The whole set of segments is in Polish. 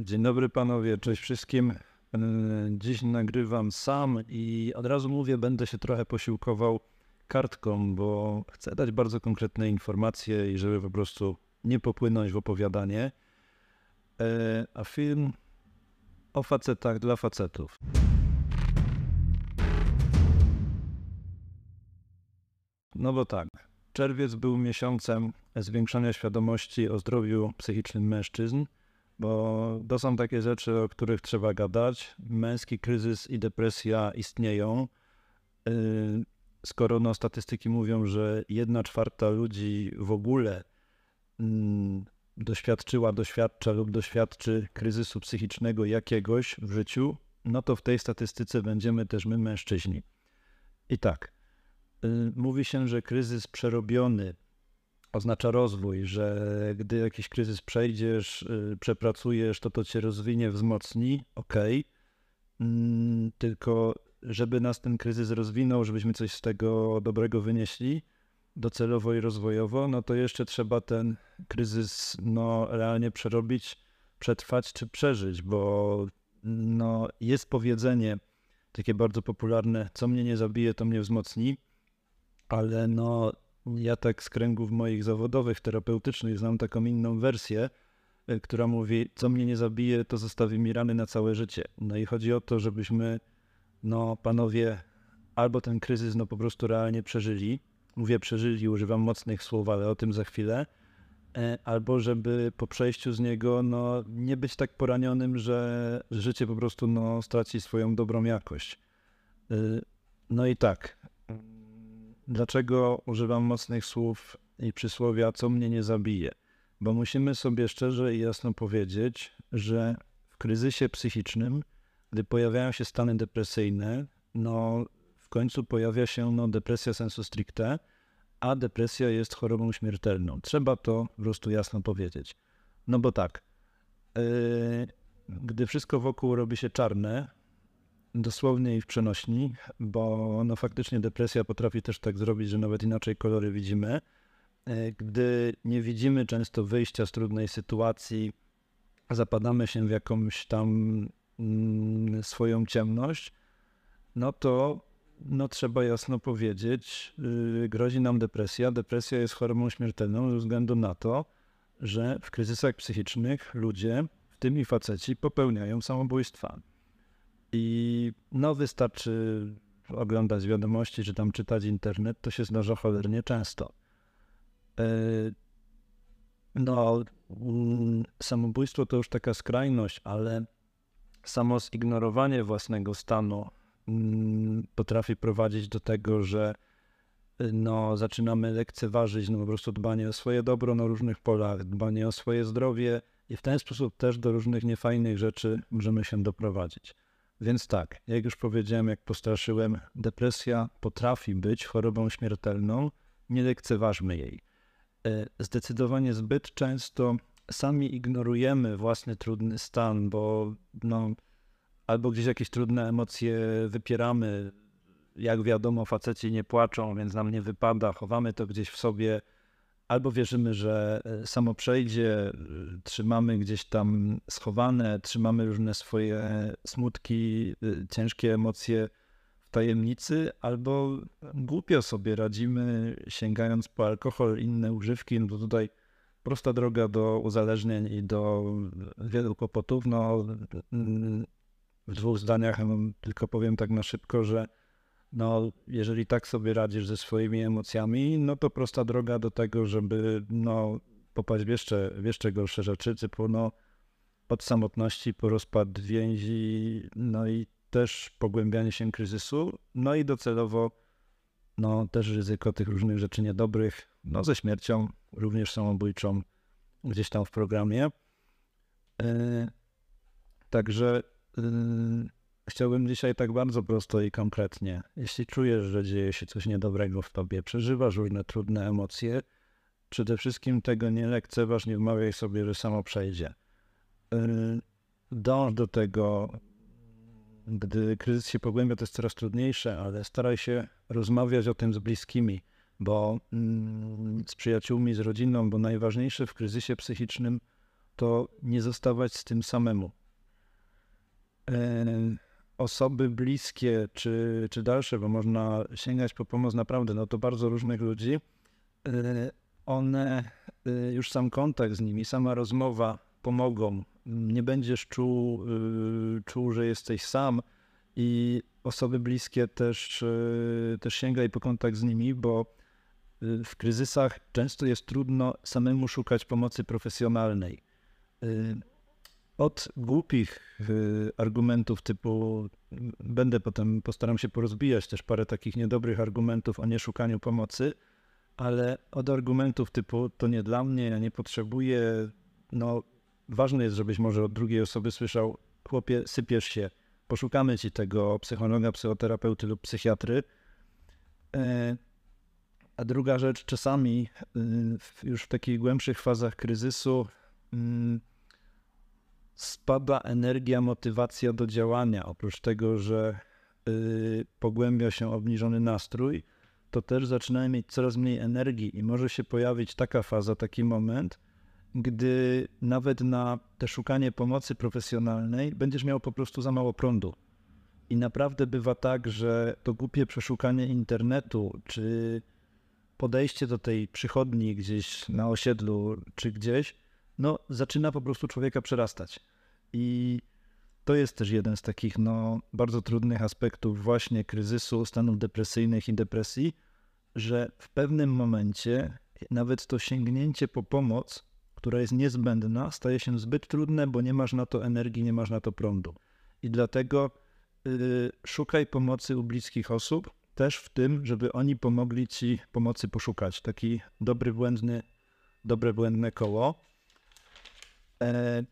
Dzień dobry panowie, cześć wszystkim. Dziś nagrywam sam i od razu mówię, będę się trochę posiłkował kartką, bo chcę dać bardzo konkretne informacje i żeby po prostu nie popłynąć w opowiadanie. E, A film o facetach dla facetów. No bo tak, czerwiec był miesiącem zwiększania świadomości o zdrowiu psychicznym mężczyzn, bo to są takie rzeczy, o których trzeba gadać. Męski kryzys i depresja istnieją. Yy, Skoro no, statystyki mówią, że jedna czwarta ludzi w ogóle mm, doświadczyła, doświadcza lub doświadczy kryzysu psychicznego jakiegoś w życiu, no to w tej statystyce będziemy też my mężczyźni. I tak, y, mówi się, że kryzys przerobiony oznacza rozwój, że gdy jakiś kryzys przejdziesz, y, przepracujesz, to to cię rozwinie, wzmocni, okej. Mm, Tylko żeby nas ten kryzys rozwinął, żebyśmy coś z tego dobrego wynieśli docelowo i rozwojowo, no to jeszcze trzeba ten kryzys no, realnie przerobić, przetrwać czy przeżyć, bo no, jest powiedzenie takie bardzo popularne, co mnie nie zabije, to mnie wzmocni, ale no, ja tak z kręgów moich zawodowych, terapeutycznych znam taką inną wersję, y, która mówi, co mnie nie zabije, to zostawi mi rany na całe życie. No i chodzi o to, żebyśmy, no panowie, albo ten kryzys no po prostu realnie przeżyli, mówię przeżyli, używam mocnych słów, ale o tym za chwilę, e, albo żeby po przejściu z niego no, nie być tak poranionym, że życie po prostu no, straci swoją dobrą jakość. Y, No i tak, dlaczego używam mocnych słów i przysłowia, co mnie nie zabije? Bo musimy sobie szczerze i jasno powiedzieć, że w kryzysie psychicznym, gdy pojawiają się stany depresyjne, no w końcu pojawia się no, depresja sensu stricte, a depresja jest chorobą śmiertelną. Trzeba to po prostu jasno powiedzieć. No bo tak, yy, gdy wszystko wokół robi się czarne, dosłownie i w przenośni, bo no faktycznie depresja potrafi też tak zrobić, że nawet inaczej kolory widzimy. E, Gdy nie widzimy często wyjścia z trudnej sytuacji, zapadamy się w jakąś tam mm, swoją ciemność, no to no trzeba jasno powiedzieć, yy, grozi nam depresja. Depresja jest chorobą śmiertelną ze względu na to, że w kryzysach psychicznych ludzie, w tym i faceci, popełniają samobójstwa. I no wystarczy oglądać wiadomości, czy tam czytać internet, to się zdarza cholernie często. E, No, mm, samobójstwo to już taka skrajność, ale samo zignorowanie własnego stanu mm, potrafi prowadzić do tego, że y, no, zaczynamy lekceważyć no, po prostu dbanie o swoje dobro na różnych polach, dbanie o swoje zdrowie i w ten sposób też do różnych niefajnych rzeczy możemy się doprowadzić. Więc tak, jak już powiedziałem, jak postraszyłem, depresja potrafi być chorobą śmiertelną, nie lekceważmy jej. E, Zdecydowanie zbyt często sami ignorujemy własny trudny stan, bo no, albo gdzieś jakieś trudne emocje wypieramy. Jak wiadomo, faceci nie płaczą, więc nam nie wypada, chowamy to gdzieś w sobie, albo wierzymy, że e, samo przejdzie, e, trzymamy gdzieś tam schowane, trzymamy różne swoje smutki, e, ciężkie emocje w tajemnicy, albo głupio sobie radzimy, sięgając po alkohol, inne używki. No tutaj prosta droga do uzależnień i do wielu kłopotów. No, mm, w dwóch zdaniach tylko powiem tak na szybko, że no, jeżeli tak sobie radzisz ze swoimi emocjami, no to prosta droga do tego, żeby no, popaść w jeszcze, w jeszcze gorsze rzeczy, typu no, od samotności po rozpad więzi, no i też pogłębianie się kryzysu, no i docelowo no, też ryzyko tych różnych rzeczy niedobrych, no ze śmiercią, również samobójczą, gdzieś tam w programie. Yy, Także yy, chciałbym dzisiaj tak bardzo prosto i konkretnie. Jeśli czujesz, że dzieje się coś niedobrego w tobie, przeżywasz różne trudne emocje, przede wszystkim tego nie lekceważ, nie wmawiaj sobie, że samo przejdzie. Yy, Dąż do tego, gdy kryzys się pogłębia, to jest coraz trudniejsze, ale staraj się rozmawiać o tym z bliskimi, bo mm, z przyjaciółmi, z rodziną, bo najważniejsze w kryzysie psychicznym to nie zostawać z tym samemu. Osoby bliskie czy, czy dalsze, bo można sięgać po pomoc naprawdę, no to bardzo różnych ludzi, e, one, e, już sam kontakt z nimi, sama rozmowa pomogą. Nie będziesz czuł, czuł że jesteś sam i osoby bliskie też, też sięgaj po kontakt z nimi, bo w kryzysach często jest trudno samemu szukać pomocy profesjonalnej. Od głupich argumentów typu będę potem, postaram się porozbijać też parę takich niedobrych argumentów o nieszukaniu pomocy, ale od argumentów typu to nie dla mnie, ja nie potrzebuję, no ważne jest, żebyś może od drugiej osoby słyszał, chłopie, sypiesz się, poszukamy ci tego psychologa, psychoterapeuty lub psychiatry. E, a druga rzecz, czasami y, już w takich głębszych fazach kryzysu mm, spada energia, motywacja do działania. Oprócz tego, że y, pogłębia się obniżony nastrój, to też zaczynamy mieć coraz mniej energii i może się pojawić taka faza, taki moment, gdy nawet na te szukanie pomocy profesjonalnej będziesz miał po prostu za mało prądu. I naprawdę bywa tak, że to głupie przeszukanie internetu, czy podejście do tej przychodni gdzieś na osiedlu, czy gdzieś, no zaczyna po prostu człowieka przerastać. I to jest też jeden z takich no, bardzo trudnych aspektów właśnie kryzysu, stanów depresyjnych i depresji, że w pewnym momencie nawet to sięgnięcie po pomoc, która jest niezbędna, staje się zbyt trudne, bo nie masz na to energii, nie masz na to prądu. I dlatego yy, szukaj pomocy u bliskich osób, też w tym, żeby oni pomogli ci pomocy poszukać. Taki dobry, błędny, dobre, błędne koło. E,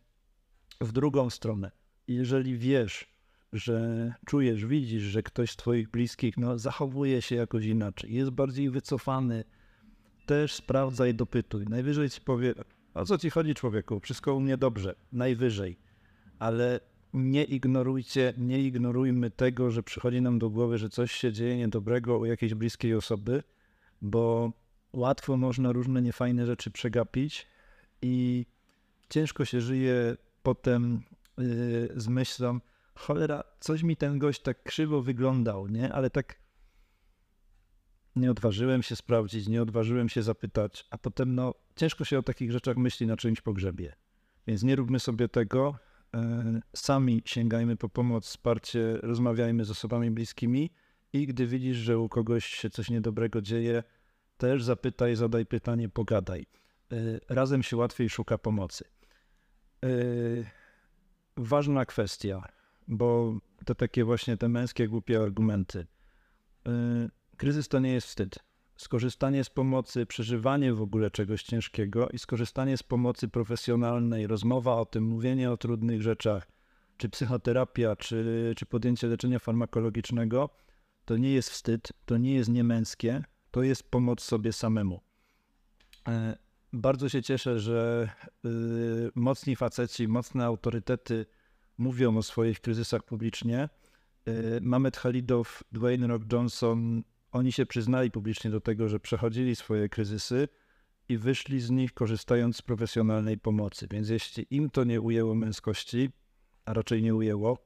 w drugą stronę, jeżeli wiesz, że czujesz, widzisz, że ktoś z twoich bliskich no, zachowuje się jakoś inaczej, jest bardziej wycofany, też sprawdzaj, dopytuj. Najwyżej ci powie, o co ci chodzi człowieku, wszystko u mnie dobrze, najwyżej. Ale nie ignorujcie, nie ignorujmy tego, że przychodzi nam do głowy, że coś się dzieje niedobrego u jakiejś bliskiej osoby, bo łatwo można różne niefajne rzeczy przegapić i ciężko się żyje potem yy, z myślą, cholera, coś mi ten gość tak krzywo wyglądał, nie? Ale tak nie odważyłem się sprawdzić, nie odważyłem się zapytać, a potem no ciężko się o takich rzeczach myśli na czymś pogrzebie. Więc nie róbmy sobie tego, E, sami sięgajmy po pomoc, wsparcie, rozmawiajmy z osobami bliskimi i gdy widzisz, że u kogoś się coś niedobrego dzieje, też zapytaj, zadaj pytanie, pogadaj. E, razem się łatwiej szuka pomocy. E, ważna kwestia, bo to takie właśnie te męskie głupie argumenty. Kryzys to nie jest wstyd skorzystanie z pomocy, przeżywanie w ogóle czegoś ciężkiego i skorzystanie z pomocy profesjonalnej, rozmowa o tym, mówienie o trudnych rzeczach, czy psychoterapia, czy, czy podjęcie leczenia farmakologicznego, to nie jest wstyd, to nie jest niemęskie, to jest pomoc sobie samemu. E, bardzo się cieszę, że y, mocni faceci, mocne autorytety mówią o swoich kryzysach publicznie. Y, Mamet Khalidow, Dwayne Rock Johnson, oni się przyznali publicznie do tego, że przechodzili swoje kryzysy i wyszli z nich korzystając z profesjonalnej pomocy. Więc jeśli im to nie ujęło męskości, a raczej nie ujęło,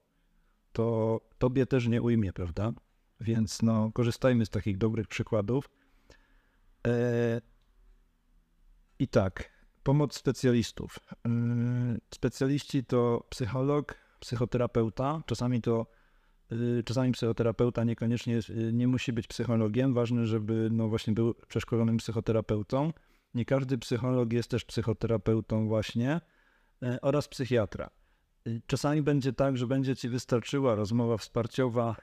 to tobie też nie ujmie, prawda? Więc no, korzystajmy z takich dobrych przykładów. E... I tak, pomoc specjalistów. E... Specjaliści to psycholog, psychoterapeuta, czasami to Y, czasami psychoterapeuta niekoniecznie y, nie musi być psychologiem. Ważne, żeby no właśnie był przeszkolonym psychoterapeutą. Nie każdy psycholog jest też psychoterapeutą właśnie oraz psychiatra. Czasami będzie tak, że będzie ci wystarczyła rozmowa wsparciowa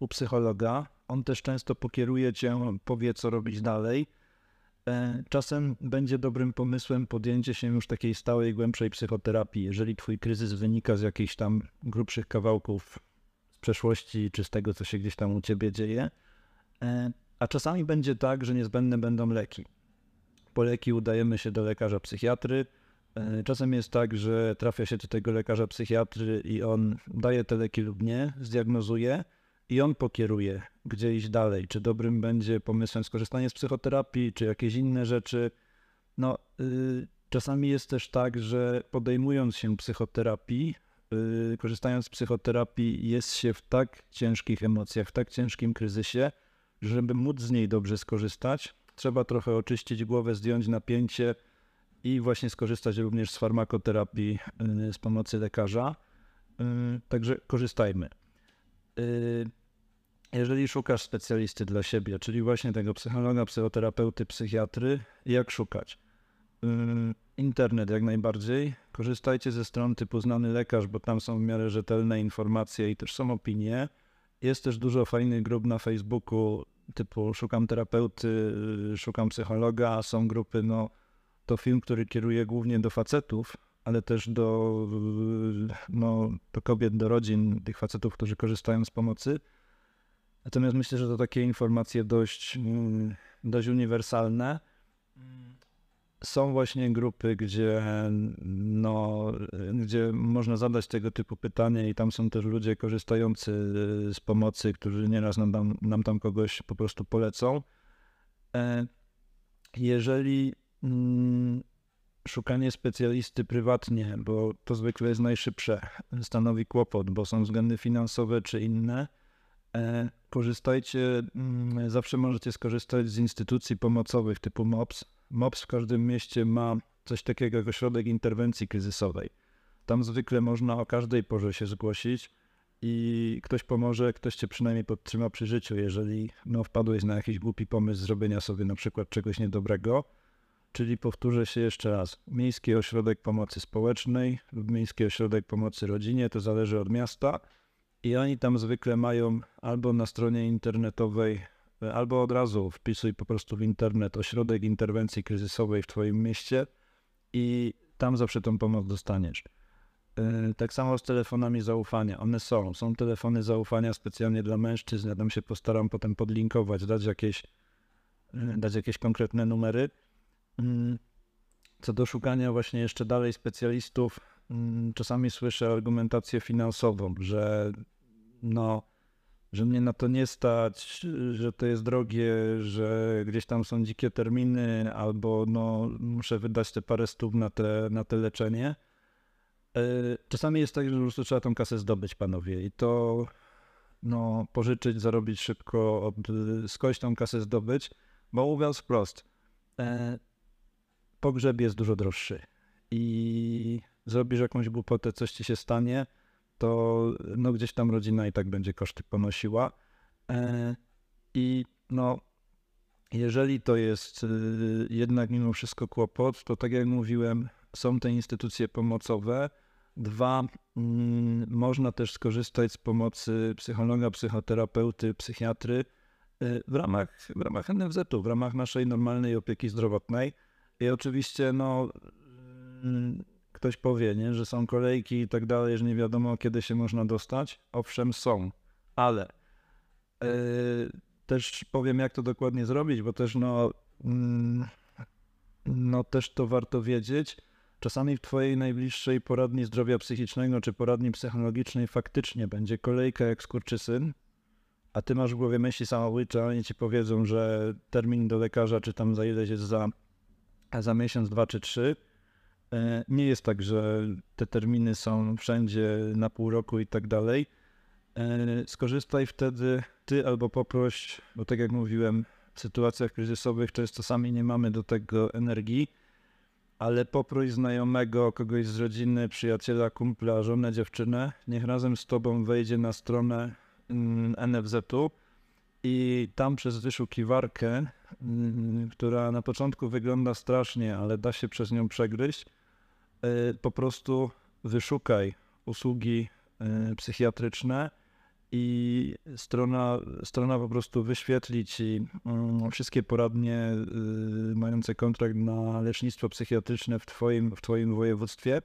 u psychologa. On też często pokieruje cię, powie co robić dalej. Czasem będzie dobrym pomysłem podjęcie się już takiej stałej, głębszej psychoterapii, jeżeli twój kryzys wynika z jakichś tam grubszych kawałków przeszłości, czy z tego, co się gdzieś tam u ciebie dzieje. E, a czasami będzie tak, że niezbędne będą leki. Po leki udajemy się do lekarza psychiatry. E, czasem jest tak, że trafia się do tego lekarza psychiatry i on daje te leki lub nie, zdiagnozuje i on pokieruje, gdzie iść dalej. Czy dobrym będzie pomysłem skorzystanie z psychoterapii, czy jakieś inne rzeczy. No, yy, Czasami jest też tak, że podejmując się psychoterapii, yy, korzystając z psychoterapii, jest się w tak ciężkich emocjach, w tak ciężkim kryzysie, żeby móc z niej dobrze skorzystać, trzeba trochę oczyścić głowę, zdjąć napięcie i właśnie skorzystać również z farmakoterapii yy, z pomocy lekarza. Także korzystajmy. Yy, jeżeli szukasz specjalisty dla siebie, czyli właśnie tego psychologa, psychoterapeuty, psychiatry, jak szukać? Yy, internet jak najbardziej. Korzystajcie ze stron typu Znany Lekarz, bo tam są w miarę rzetelne informacje i też są opinie. Jest też dużo fajnych grup na Facebooku typu szukam terapeuty, yy, szukam psychologa. Są grupy, no to film, który kieruje głównie do facetów, ale też do, no, do kobiet, do rodzin, tych facetów, którzy korzystają z pomocy. Natomiast myślę, że to takie informacje dość, dość uniwersalne są właśnie grupy, gdzie, no, gdzie można zadać tego typu pytanie i tam są też ludzie korzystający z pomocy, którzy nieraz nam tam, nam tam kogoś po prostu polecą. E, jeżeli mm, szukanie specjalisty prywatnie, bo to zwykle jest najszybsze, stanowi kłopot, bo są względy finansowe czy inne, e, korzystajcie, mm, zawsze możecie skorzystać z instytucji pomocowych typu MOPS, MOPS w każdym mieście ma coś takiego jak ośrodek interwencji kryzysowej. Tam zwykle można o każdej porze się zgłosić i ktoś pomoże, ktoś cię przynajmniej podtrzyma przy życiu, jeżeli no, wpadłeś na jakiś głupi pomysł zrobienia sobie na przykład czegoś niedobrego. Czyli powtórzę się jeszcze raz. Miejski Ośrodek Pomocy Społecznej lub Miejski Ośrodek Pomocy Rodzinie, to zależy od miasta. I oni tam zwykle mają albo na stronie internetowej albo od razu wpisuj po prostu w internet ośrodek interwencji kryzysowej w Twoim mieście i tam zawsze tą pomoc dostaniesz. E, tak samo z telefonami zaufania. One są. Są telefony zaufania specjalnie dla mężczyzn. Ja tam się postaram potem podlinkować, dać jakieś, e, dać jakieś konkretne numery. Mm, co do szukania właśnie jeszcze dalej specjalistów, mm, czasami słyszę argumentację finansową, że no że mnie na to nie stać, że to jest drogie, że gdzieś tam są dzikie terminy, albo no, muszę wydać te parę stóp na te, na te leczenie. E, czasami jest tak, że po prostu trzeba tą kasę zdobyć, panowie, i to no, pożyczyć, zarobić szybko, skądś tą kasę zdobyć, bo mówiąc wprost, e, pogrzeb jest dużo droższy i zrobisz jakąś głupotę, coś ci się stanie, to no gdzieś tam rodzina i tak będzie koszty ponosiła. E, I no, jeżeli to jest y, jednak mimo wszystko kłopot, to tak jak mówiłem, są te instytucje pomocowe. Dwa, mm, można też skorzystać z pomocy psychologa, psychoterapeuty, psychiatry y, w ramach, w ramach NFZ-u, w ramach naszej normalnej opieki zdrowotnej. I oczywiście, no, mm, ktoś powie, nie, że są kolejki i tak dalej, że nie wiadomo kiedy się można dostać. Owszem, są, ale yy, też powiem, jak to dokładnie zrobić, bo też no, yy, no też to warto wiedzieć. Czasami w Twojej najbliższej poradni zdrowia psychicznego czy poradni psychologicznej faktycznie będzie kolejka jak skurczysyn, a Ty masz w głowie myśli samobójcze, oni Ci powiedzą, że termin do lekarza czy tam za ile jest za, za miesiąc, dwa czy trzy, E, nie jest tak, że te terminy są wszędzie na pół roku i tak dalej. E, skorzystaj wtedy ty albo poproś, bo tak jak mówiłem, w sytuacjach kryzysowych często sami nie mamy do tego energii, ale poproś znajomego, kogoś z rodziny, przyjaciela, kumpla, żonę, dziewczynę, niech razem z tobą wejdzie na stronę mm, NFZ-u i tam przez wyszukiwarkę, mm, która na początku wygląda strasznie, ale da się przez nią przegryźć, Y, po prostu wyszukaj usługi y, psychiatryczne i strona, strona po prostu wyświetli ci mm, wszystkie poradnie y, mające kontrakt na lecznictwo psychiatryczne w twoim, w twoim województwie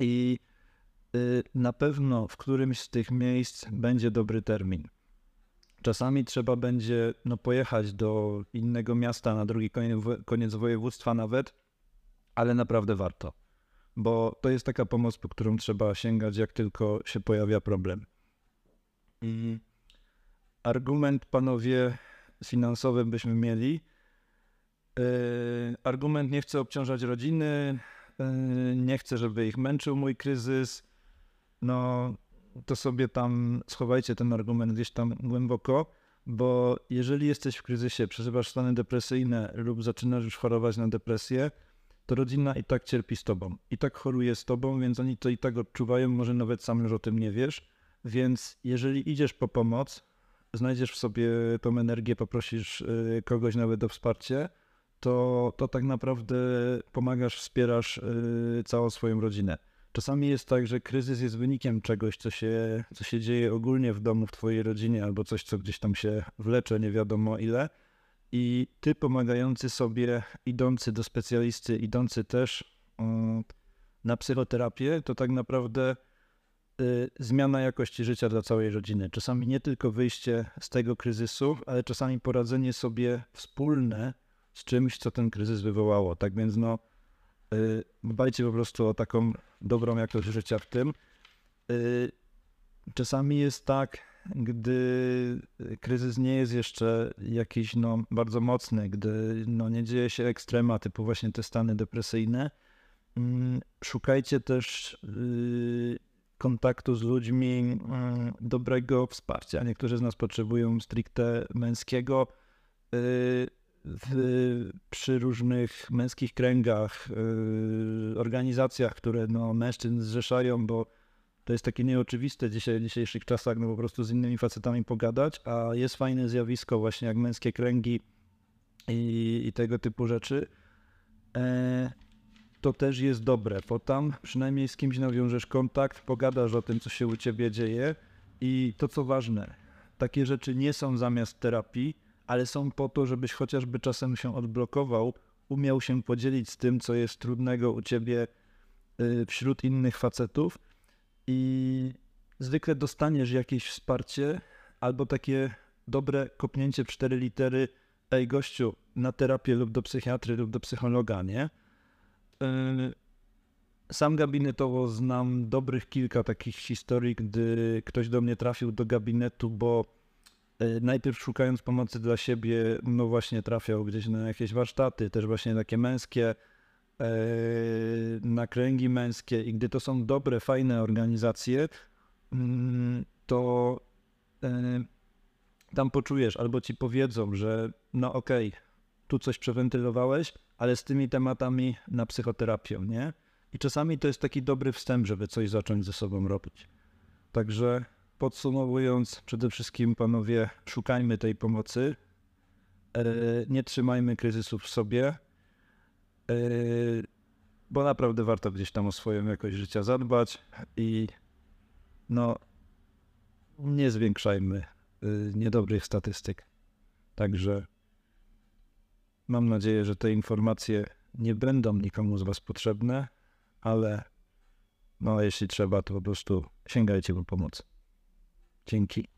i na pewno w którymś z tych miejsc będzie dobry termin. Czasami trzeba będzie no, pojechać do innego miasta, na drugi koniec, województwa nawet, ale naprawdę warto bo to jest taka pomoc, po którą trzeba sięgać, jak tylko się pojawia problem. Argument, panowie, finansowy byśmy mieli. argument nie chcę obciążać rodziny, nie chcę, żeby ich męczył mój kryzys. No, to sobie tam schowajcie ten argument gdzieś tam głęboko, bo jeżeli jesteś w kryzysie, przeżywasz stany depresyjne lub zaczynasz już chorować na depresję, to rodzina i tak cierpi z tobą. I tak choruje z tobą, więc oni to i tak odczuwają, może nawet sam już o tym nie wiesz. Więc jeżeli idziesz po pomoc, znajdziesz w sobie tą energię, poprosisz y, kogoś nawet o wsparcie, to, to tak naprawdę pomagasz, wspierasz y, całą swoją rodzinę. Czasami jest tak, że kryzys jest wynikiem czegoś, co się, co się dzieje ogólnie w domu, w twojej rodzinie, albo coś, co gdzieś tam się wlecze, nie wiadomo ile. I ty pomagający sobie, idący do specjalisty, idący też na psychoterapię, to tak naprawdę y, zmiana jakości życia dla całej rodziny. Czasami nie tylko wyjście z tego kryzysu, ale czasami poradzenie sobie wspólne z czymś, co ten kryzys wywołało. Tak więc no, dbajcie po prostu o taką dobrą jakość życia w tym. Y, czasami jest tak, gdy kryzys nie jest jeszcze jakiś no, bardzo mocny, gdy no, nie dzieje się ekstrema, typu właśnie te stany depresyjne, mm, szukajcie też y, kontaktu z ludźmi, y, dobrego wsparcia. Niektórzy z nas potrzebują stricte męskiego. W, przy różnych męskich kręgach, organizacjach, które no, mężczyzn zrzeszają, bo to jest takie nieoczywiste dzisiaj, w dzisiejszych czasach, no po prostu z innymi facetami pogadać, a jest fajne zjawisko właśnie jak męskie kręgi i, i tego typu rzeczy. E, to też jest dobre, bo tam przynajmniej z kimś nawiążesz kontakt, pogadasz o tym, co się u ciebie dzieje i to, co ważne, takie rzeczy nie są zamiast terapii, ale są po to, żebyś chociażby czasem się odblokował, umiał się podzielić z tym, co jest trudnego u ciebie y, wśród innych facetów i zwykle dostaniesz jakieś wsparcie albo takie dobre kopnięcie w cztery litery ej gościu, na terapię lub do psychiatry lub do psychologa, nie? Yy, sam gabinetowo znam dobrych kilka takich historii, gdy ktoś do mnie trafił do gabinetu, bo najpierw szukając pomocy dla siebie, no właśnie trafiał gdzieś na jakieś warsztaty, też właśnie takie męskie, E, na kręgi męskie i gdy to są dobre, fajne organizacje, mm, to e, tam poczujesz albo ci powiedzą, że no okej, okay, tu coś przewentylowałeś, ale z tymi tematami na psychoterapię, nie? I czasami to jest taki dobry wstęp, żeby coś zacząć ze sobą robić. Także podsumowując, przede wszystkim panowie, szukajmy tej pomocy, e, nie trzymajmy kryzysów w sobie, Yy, bo naprawdę warto gdzieś tam o swoją jakość życia zadbać i no nie zwiększajmy yy, niedobrych statystyk. Także mam nadzieję, że te informacje nie będą nikomu z Was potrzebne, ale no jeśli trzeba, to po prostu sięgajcie po pomoc. Dzięki.